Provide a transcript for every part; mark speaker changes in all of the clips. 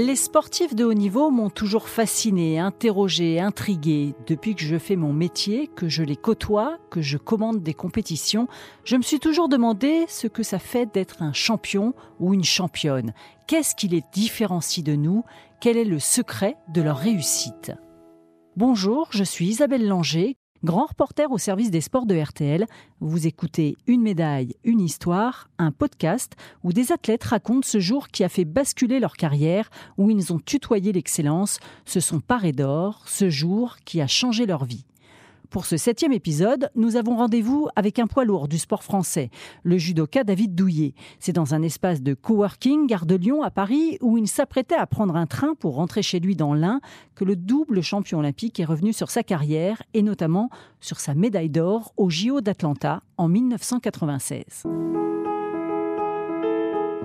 Speaker 1: Les sportifs de haut niveau m'ont toujours fasciné, interrogé, intrigué. Depuis que je fais mon métier, que je les côtoie, que je commande des compétitions, je me suis toujours demandé ce que ça fait d'être un champion ou une championne. Qu'est-ce qui les différencie de nous? Quel est le secret de leur réussite? Bonjour, je suis Isabelle Langer, Grand reporter au service des sports de RTL, vous écoutez Une médaille, une histoire, un podcast où des athlètes racontent ce jour qui a fait basculer leur carrière, où ils ont tutoyé l'excellence, se sont parés d'or, ce jour qui a changé leur vie. Pour ce septième épisode, nous avons rendez-vous avec un poids lourd du sport français, le judoka David Douillet. C'est dans un espace de coworking, gare de Lyon à Paris, où il s'apprêtait à prendre un train pour rentrer chez lui dans l'Ain, que le double champion olympique est revenu sur sa carrière et notamment sur sa médaille d'or au JO d'Atlanta en 1996.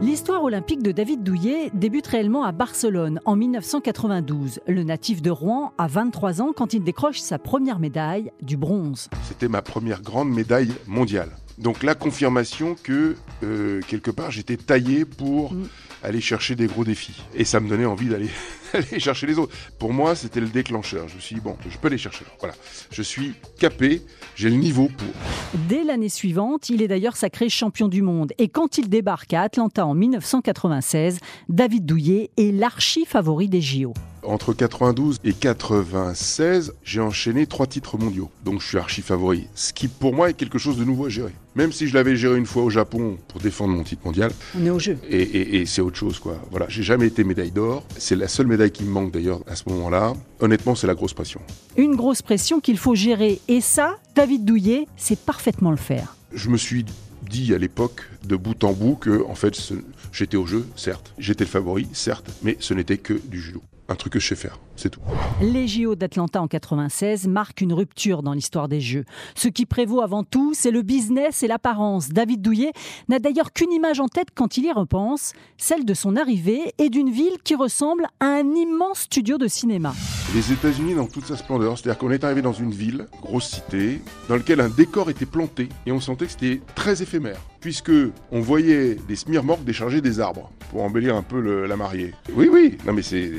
Speaker 1: L'histoire olympique de David Douillet débute réellement à Barcelone en 1992. Le natif de Rouen a 23 ans quand il décroche sa première médaille, du bronze.
Speaker 2: C'était ma première grande médaille mondiale. Donc la confirmation que euh, quelque part j'étais taillé pour mm. Aller chercher des gros défis. Et ça me donnait envie d'aller chercher les autres. Pour moi, c'était le déclencheur. Je me suis dit, bon, je peux les chercher. Voilà. Je suis capé, j'ai le niveau pour.
Speaker 1: Dès l'année suivante, il est d'ailleurs sacré champion du monde. Et quand il débarque à Atlanta en 1996, David Douillet est l'archi favori des JO.
Speaker 2: Entre 92 et 96, j'ai enchaîné trois titres mondiaux. Donc je suis archi favori. Ce qui pour moi est quelque chose de nouveau à gérer. Même si je l'avais géré une fois au Japon pour défendre mon titre mondial.
Speaker 1: On est au jeu.
Speaker 2: Et, c'est autre chose quoi. Voilà, j'ai jamais été médaille d'or. C'est la seule médaille qui me manque d'ailleurs à ce moment-là. Honnêtement, c'est la grosse pression.
Speaker 1: Une grosse pression qu'il faut gérer. Et ça, David Douillet sait parfaitement le faire.
Speaker 2: Je me suis dit à l'époque de bout en bout que en fait j'étais au jeu, certes, j'étais le favori, certes, mais ce n'était que du judo un truc que je sais faire, c'est tout.
Speaker 1: Les JO d'Atlanta en 96 marquent une rupture dans l'histoire des Jeux. Ce qui prévaut avant tout, c'est le business et l'apparence. David Douillet n'a d'ailleurs qu'une image en tête quand il y repense, celle de son arrivée et d'une ville qui ressemble à un immense studio de cinéma.
Speaker 2: Les États-Unis dans toute sa splendeur, c'est-à-dire qu'on est arrivé dans une ville, grosse cité, dans laquelle un décor était planté et on sentait que c'était très éphémère puisque on voyait des smirmorques décharger des arbres pour embellir un peu la mariée. Oui, oui, non mais c'est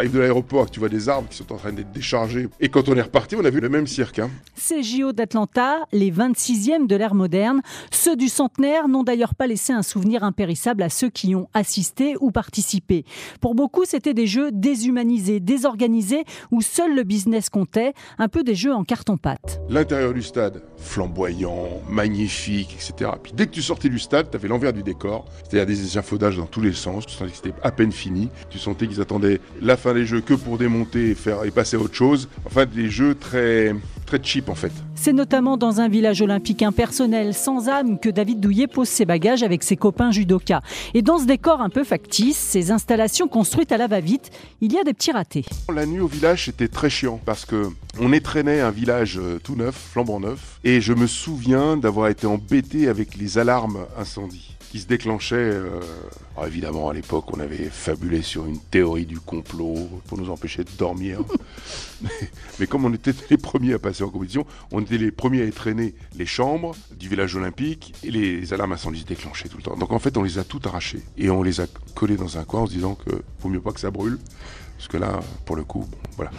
Speaker 2: quand tu arrives de l'aéroport, tu vois des arbres qui sont en train d'être déchargés. Et quand on est reparti, on a vu le même cirque. Hein.
Speaker 1: Ces JO d'Atlanta, les 26e de l'ère moderne, ceux du centenaire n'ont d'ailleurs pas laissé un souvenir impérissable à ceux qui y ont assisté ou participé. Pour beaucoup, c'était des jeux déshumanisés, désorganisés, où seul le business comptait, un peu des jeux en carton-pâte.
Speaker 2: L'intérieur du stade, flamboyant, magnifique, etc. Puis dès que tu sortais du stade, tu avais l'envers du décor, c'est-à-dire des échafaudages dans tous les sens, tu sentais que c'était à peine fini, tu sentais qu'ils attendaient la fin des jeux que pour démonter et, faire, et passer à autre chose. Enfin, des jeux très, très cheap en fait.
Speaker 1: C'est notamment dans un village olympique impersonnel, sans âme, que David Douillet pose ses bagages avec ses copains judokas. Et dans ce décor un peu factice, ces installations construites à la va-vite, il y a des petits ratés.
Speaker 2: La nuit au village, c'était très chiant parce que on étraînait un village euh, tout neuf, flambant neuf, et je me souviens d'avoir été embêté avec les alarmes incendie qui se déclenchait. Euh, évidemment, à l'époque, on avait fabulé sur une théorie du complot pour nous empêcher de dormir. mais, comme on était les premiers à passer en compétition, on était les premiers à étraîner les chambres du village olympique et les alarmes incendies se déclenchaient tout le temps. Donc en fait, on les a toutes arrachées et on les a collées dans un coin en se disant que vaut mieux pas que ça brûle. Parce que là, pour le coup, voilà.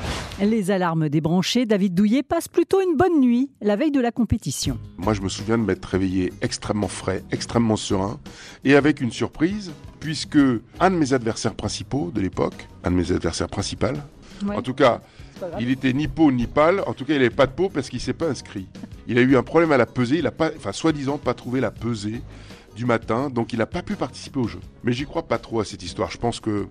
Speaker 1: Les alarmes débranchées, David Douillet passe plutôt une bonne nuit la veille de la compétition.
Speaker 2: Moi, je me souviens de m'être réveillé extrêmement frais, extrêmement serein, et avec une surprise, puisque un de mes adversaires principaux de l'époque, un de mes adversaires principaux, en tout cas, il était ni peau ni pâle, en tout cas, il n'avait pas de peau parce qu'il s'est pas inscrit. Il a eu un problème à la pesée, il a pas, enfin, soi-disant, pas trouvé la pesée du matin, donc il n'a pas pu participer au jeu. Mais j'y crois pas trop à cette histoire. Je pense que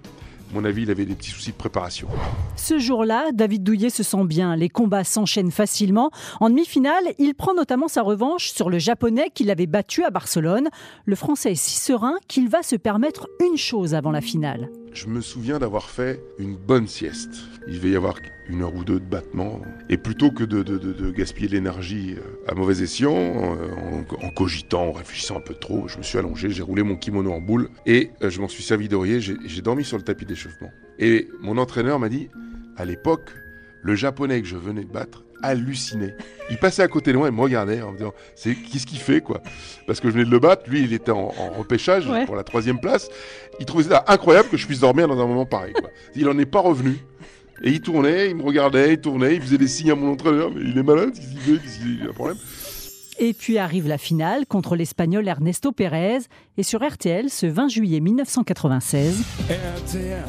Speaker 2: mon avis, il avait des petits soucis de préparation.
Speaker 1: Ce jour-là, David Douillet se sent bien. Les combats s'enchaînent facilement. En demi-finale, il prend notamment sa revanche sur le japonais qu'il avait battu à Barcelone. Le français est si serein qu'il va se permettre une chose avant la finale
Speaker 2: je me souviens d'avoir fait une bonne sieste. Il devait y avoir une heure ou deux de battement. Et plutôt que de, gaspiller l'énergie euh, à mauvais escient, en, cogitant, en réfléchissant un peu trop, je me suis allongé, j'ai roulé mon kimono en boule et euh, je m'en suis servi d'oreiller, j'ai dormi sur le tapis d'échauffement. Et mon entraîneur m'a dit, à l'époque, le japonais que je venais de battre halluciné. Il passait à côté de moi et me regardait en me disant c'est qu'est-ce qu'il fait quoi? Parce que je venais de le battre, lui il était en, repêchage pour la troisième place. Il trouvait ça incroyable que je puisse dormir dans un moment pareil. Il en est pas revenu. Et il tournait, il me regardait, il tournait, il faisait des signes à mon entraîneur, mais il est malade, qu'est-ce qu'il fait, qu'il a un problème
Speaker 1: et puis arrive la finale contre l'Espagnol Ernesto Pérez et sur RTL ce 20 juillet 1996. RTL.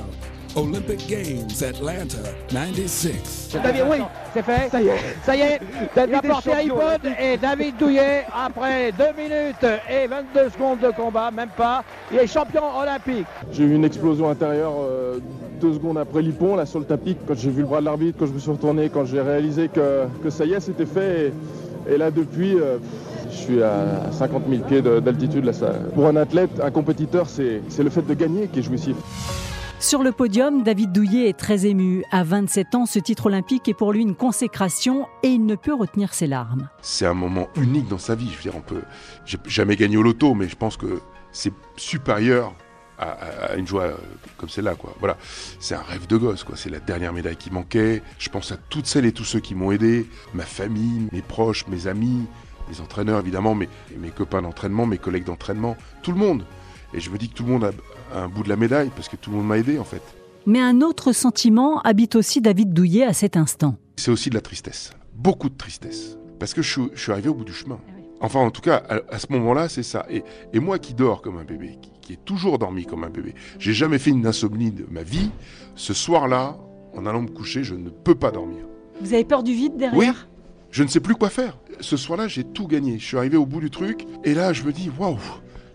Speaker 1: Olympic Games Atlanta 96.
Speaker 3: David, oui, c'est fait. Ça y est. Ça y est. David il a porté iPod et David Douillet, après 2 minutes et 22 secondes de combat, même pas, il est champion olympique.
Speaker 4: J'ai eu une explosion intérieure euh, deux secondes après l'hippon, là sur le tapis, quand j'ai vu le bras de l'arbitre, quand je me suis retourné, quand j'ai réalisé que, que ça y est, c'était fait. Et, là, depuis. Euh, je suis à 50 000 pieds d'altitude. Pour un athlète, un compétiteur, c'est le fait de gagner qui est jouissif.
Speaker 1: Sur le podium, David Douillet est très ému. À 27 ans, ce titre olympique est pour lui une consécration et il ne peut retenir ses larmes.
Speaker 2: C'est un moment unique dans sa vie. Je veux dire, on peut. J'ai jamais gagné au loto, mais je pense que c'est supérieur à, une joie comme celle-là. Voilà, c'est un rêve de gosse. C'est la dernière médaille qui manquait. Je pense à toutes celles et tous ceux qui m'ont aidé, ma famille, mes proches, mes amis, mes entraîneurs évidemment, mes copains d'entraînement, mes collègues d'entraînement, tout le monde. Et je me dis que tout le monde a un bout de la médaille parce que tout le monde m'a aidé en fait.
Speaker 1: Mais un autre sentiment habite aussi David Douillet à cet instant.
Speaker 2: C'est aussi de la tristesse, beaucoup de tristesse, parce que je, suis arrivé au bout du chemin. Ah enfin, en tout cas, à, ce moment-là, c'est ça. Et, moi qui dors comme un bébé, qui, qui ai toujours dormi comme un bébé, j'ai jamais fait une insomnie de ma vie. Ce soir-là, en allant me coucher, je ne peux pas dormir.
Speaker 1: Vous avez peur du vide derrière
Speaker 2: Oui. Je ne sais plus quoi faire. Ce soir-là, j'ai tout gagné. Je suis arrivé au bout du truc. Et là, je me dis, waouh,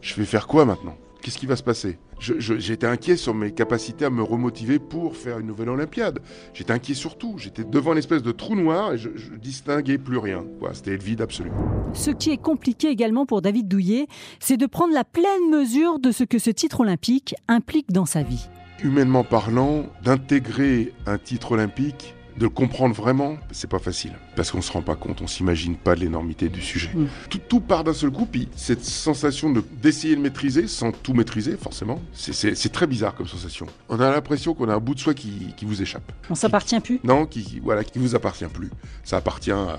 Speaker 2: je vais faire quoi maintenant? Qu'est-ce qui va se passer? J'étais inquiet sur mes capacités à me remotiver pour faire une nouvelle Olympiade. J'étais inquiet sur tout. J'étais devant une espèce de trou noir et je, je distinguais plus rien. C'était le vide absolu.
Speaker 1: Ce qui est compliqué également pour David Douillet, c'est de prendre la pleine mesure de ce que ce titre olympique implique dans sa vie.
Speaker 2: Humainement parlant, d'intégrer un titre olympique de le comprendre vraiment, c'est pas facile. Parce qu'on se rend pas compte, on s'imagine pas l'énormité du sujet. Mm. Tout, part d'un seul coup, puis cette sensation d'essayer de, maîtriser sans tout maîtriser, forcément, c'est très bizarre comme sensation. On a l'impression qu'on a un bout de soi qui, vous échappe.
Speaker 1: On s'appartient plus?
Speaker 2: Non, qui, voilà, qui vous appartient plus. Ça appartient à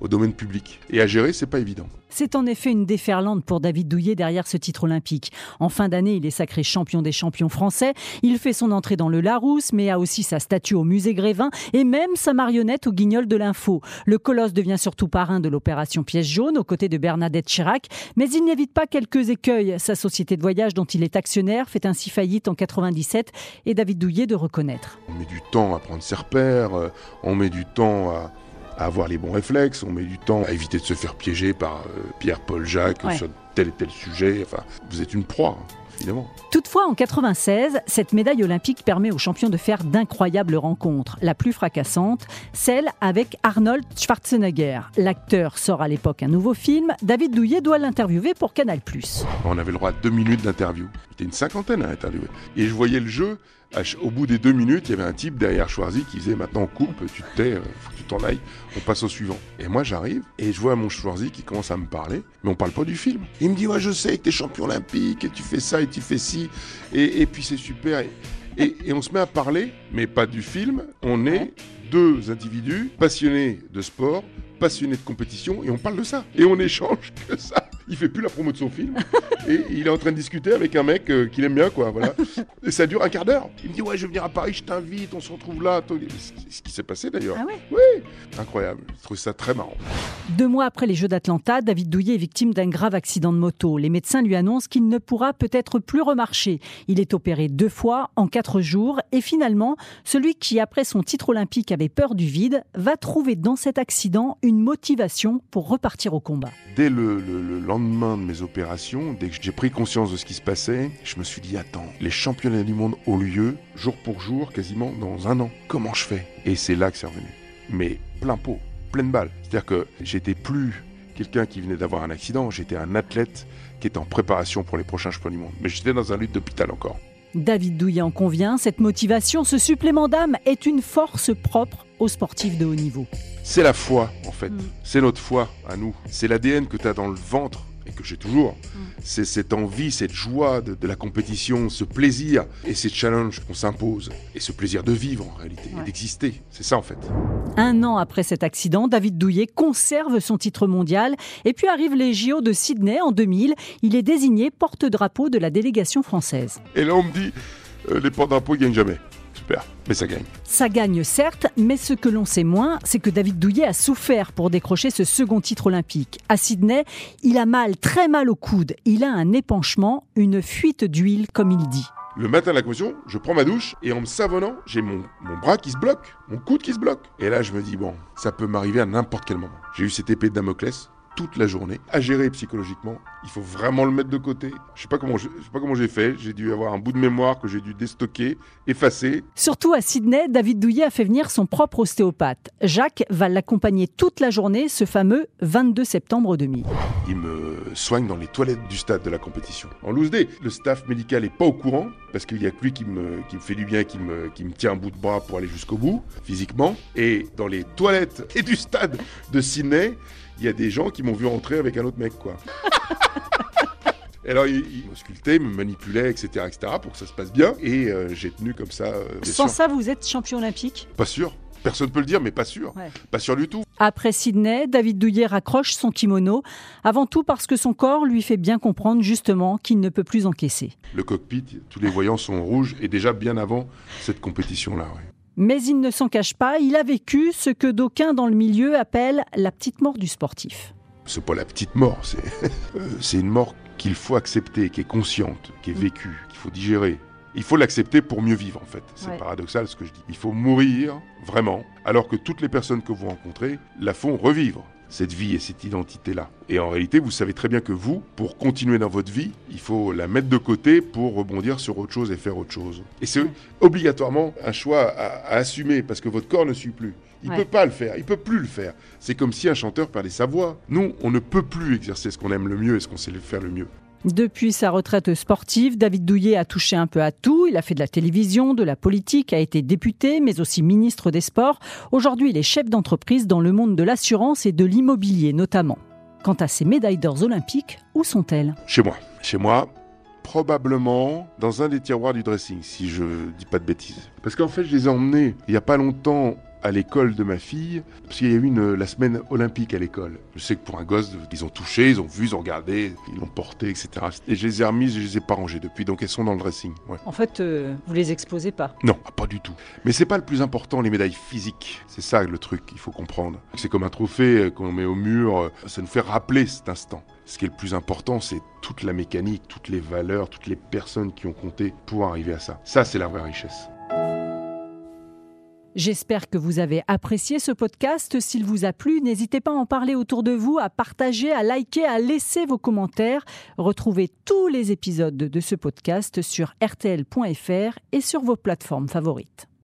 Speaker 2: au domaine public. Et à gérer, c'est pas évident.
Speaker 1: C'est en effet une déferlante pour David Douillet derrière ce titre olympique. En fin d'année, il est sacré champion des champions français. Il fait son entrée dans le Larousse, mais a aussi sa statue au musée Grévin et même sa marionnette au guignol de l'info. Le colosse devient surtout parrain de l'opération Pièce jaune aux côtés de Bernadette Chirac, mais il n'évite pas quelques écueils. Sa société de voyage dont il est actionnaire fait ainsi faillite en 97 et David Douillet de reconnaître.
Speaker 2: On met du temps à prendre ses repères, euh, on met du temps à à avoir les bons réflexes, on met du temps à éviter de se faire piéger par euh, Pierre-Paul Jacques sur tel et tel sujet. Enfin, vous êtes une proie. Évidemment.
Speaker 1: Toutefois, en 96, cette médaille olympique permet aux champions de faire d'incroyables rencontres. La plus fracassante, celle avec Arnold Schwarzenegger. L'acteur sort à l'époque un nouveau film. David Douillet doit l'interviewer pour Canal+.
Speaker 2: On avait le droit à deux minutes d'interview. Il était une cinquantaine à interviewer. Et je voyais le jeu au bout des deux minutes, il y avait un type derrière Schwarzy qui disait maintenant coupe, tu te tais, euh, faut que tu t'en ailles, on passe au suivant. Et moi j'arrive et je vois mon Schwarzy qui commence à me parler, mais on parle pas du film. Il me dit ouais je sais que t'es champion olympique et tu fais ça et tu fais ci et, puis c'est super. Et, et, on se met à parler, mais pas du film. On est deux individus passionnés de sport, passionnés de compétition et on parle de ça. Et on échange que ça il fait plus la promo de son film et il est en train de discuter avec un mec euh, qu'il aime bien, quoi. Voilà. Et ça dure un quart d'heure. Il me dit ouais, je vais venir à Paris, je t'invite, on se retrouve là. C'est ce qui s'est passé d'ailleurs.
Speaker 1: Ah ouais
Speaker 2: oui, incroyable. Je trouve ça très marrant.
Speaker 1: Deux mois après les Jeux d'Atlanta, David Douillet est victime d'un grave accident de moto. Les médecins lui annoncent qu'il ne pourra peut-être plus remarcher. Il est opéré deux fois en quatre jours et finalement, celui qui après son titre olympique avait peur du vide va trouver dans cet accident une motivation pour repartir au combat.
Speaker 2: Dès le, le lendemain lendemain de mes opérations, dès que j'ai pris conscience de ce qui se passait, je me suis dit attends, les championnats du monde ont lieu jour pour jour, quasiment dans un an. Comment je fais? Et c'est là que c'est revenu. Mais plein pot, pleine balle. C'est-à-dire que j'étais plus quelqu'un qui venait d'avoir un accident, j'étais un athlète qui était en préparation pour les prochains championnats du monde. Mais j'étais dans un lutte d'hôpital encore.
Speaker 1: David Douillet en convient, cette motivation, ce supplément d'âme est une force propre aux sportifs de haut niveau.
Speaker 2: C'est la foi, en fait. Mm. C'est notre foi à nous. C'est l'ADN que tu as dans le ventre et que j'ai toujours, c'est cette envie, cette joie de, de la compétition, ce plaisir et ces challenges qu'on s'impose et ce plaisir de vivre en réalité et d'exister. C'est ça en fait.
Speaker 1: Un an après cet accident, David Douillet conserve son titre mondial et puis arrivent les JO de Sydney en 2000. Il est désigné porte-drapeau de la délégation française.
Speaker 2: Et là on me dit, euh, les porte-drapeaux ils gagnent jamais. Super, mais ça gagne.
Speaker 1: Ça gagne certes, mais ce que l'on sait moins, c'est que David Douillet a souffert pour décrocher ce second titre olympique. À Sydney, il a mal, très mal au coude. Il a un épanchement, une fuite d'huile, comme il dit.
Speaker 2: Le matin de la commission, je prends ma douche et en me savonnant, j'ai mon, mon bras qui se bloque, mon coude qui se bloque. Et là, je me dis, bon, ça peut m'arriver à n'importe quel moment. J'ai eu cette épée de Damoclès toute la journée, à gérer psychologiquement. Il faut vraiment le mettre de côté. Je sais pas comment je, je sais pas comment j'ai fait. J'ai dû avoir un bout de mémoire que j'ai dû déstocker, effacer.
Speaker 1: Surtout à Sydney, David Douillet a fait venir son propre ostéopathe. Jacques va l'accompagner toute la journée, ce fameux 22 septembre 2000.
Speaker 2: Il me soigne dans les toilettes du stade de la compétition. En loose day, le staff médical est pas au courant parce qu'il y a que lui qui me, qui me fait du bien, qui me, qui me tient un bout de bras pour aller jusqu'au bout, physiquement. Et dans les toilettes et du stade de Sydney, il y a des gens qui m'ont vu rentrer avec un autre mec, quoi. Et alors, il, il m'auscultait, il me manipulait, etc., etc., pour que ça se passe bien. Et euh, j'ai tenu comme ça. euh,
Speaker 1: Sans
Speaker 2: sûr.
Speaker 1: ça, vous êtes champion olympique?
Speaker 2: Pas sûr. Personne peut le dire, mais pas sûr.
Speaker 1: Ouais.
Speaker 2: Pas sûr du tout.
Speaker 1: Après Sydney, David Douillet raccroche son kimono, avant tout parce que son corps lui fait bien comprendre justement qu'il ne peut plus encaisser.
Speaker 2: Le cockpit, tous les voyants sont rouges, et déjà bien avant cette compétition-là. ouais.
Speaker 1: Mais il ne s'en cache pas, il a vécu ce que d'aucuns dans le milieu appellent la petite mort du sportif.
Speaker 2: C'est pas la petite mort, c'est une mort qu'il faut accepter, qui est consciente, qui est vécue, qu'il faut digérer. Il faut l'accepter pour mieux vivre, en fait. C'est
Speaker 1: Ouais.
Speaker 2: paradoxal ce que je dis. Il faut mourir, vraiment, alors que toutes les personnes que vous rencontrez la font revivre, cette vie et cette identité-là. Et en réalité, vous savez très bien que vous, pour continuer dans votre vie, il faut la mettre de côté pour rebondir sur autre chose et faire autre chose. Et c'est obligatoirement un choix à, à assumer, parce que votre corps ne suit plus. Il
Speaker 1: Ouais.
Speaker 2: peut pas le faire, il peut plus le faire. C'est comme si un chanteur perdait sa voix. Nous, on ne peut plus exercer ce qu'on aime le mieux et ce qu'on sait faire le mieux.
Speaker 1: Depuis sa retraite sportive, David Douillet a touché un peu à tout. Il a fait de la télévision, de la politique, a été député, mais aussi ministre des Sports. Aujourd'hui, il est chef d'entreprise dans le monde de l'assurance et de l'immobilier notamment. Quant à ses médailles d'or olympiques, où sont-elles?
Speaker 2: Chez moi. Chez moi, probablement dans un des tiroirs du dressing, si je dis pas de bêtises. Parce qu'en fait, je les ai emmenés il y a pas longtemps à l'école de ma fille, parce qu'il y a eu une, la semaine olympique à l'école. Je sais que pour un gosse, ils ont touché, ils ont vu, ils ont regardé, ils l'ont porté, etc. Et je les ai remises, je les ai pas rangées depuis, donc elles sont dans le dressing. Ouais.
Speaker 1: En fait, vous les exposez pas.
Speaker 2: Non, ah, pas du tout. Mais c'est pas le plus important, les médailles physiques. C'est ça le truc qu'il faut comprendre. C'est comme un trophée euh, qu'on met au mur, euh, ça nous fait rappeler cet instant. Ce qui est le plus important, c'est toute la mécanique, toutes les valeurs, toutes les personnes qui ont compté pour arriver à ça. Ça, c'est la vraie richesse.
Speaker 1: J'espère que vous avez apprécié ce podcast. S'il vous a plu, n'hésitez pas à en parler autour de vous, à partager, à liker, à laisser vos commentaires. Retrouvez tous les épisodes de ce podcast sur rtl.fr et sur vos plateformes favorites.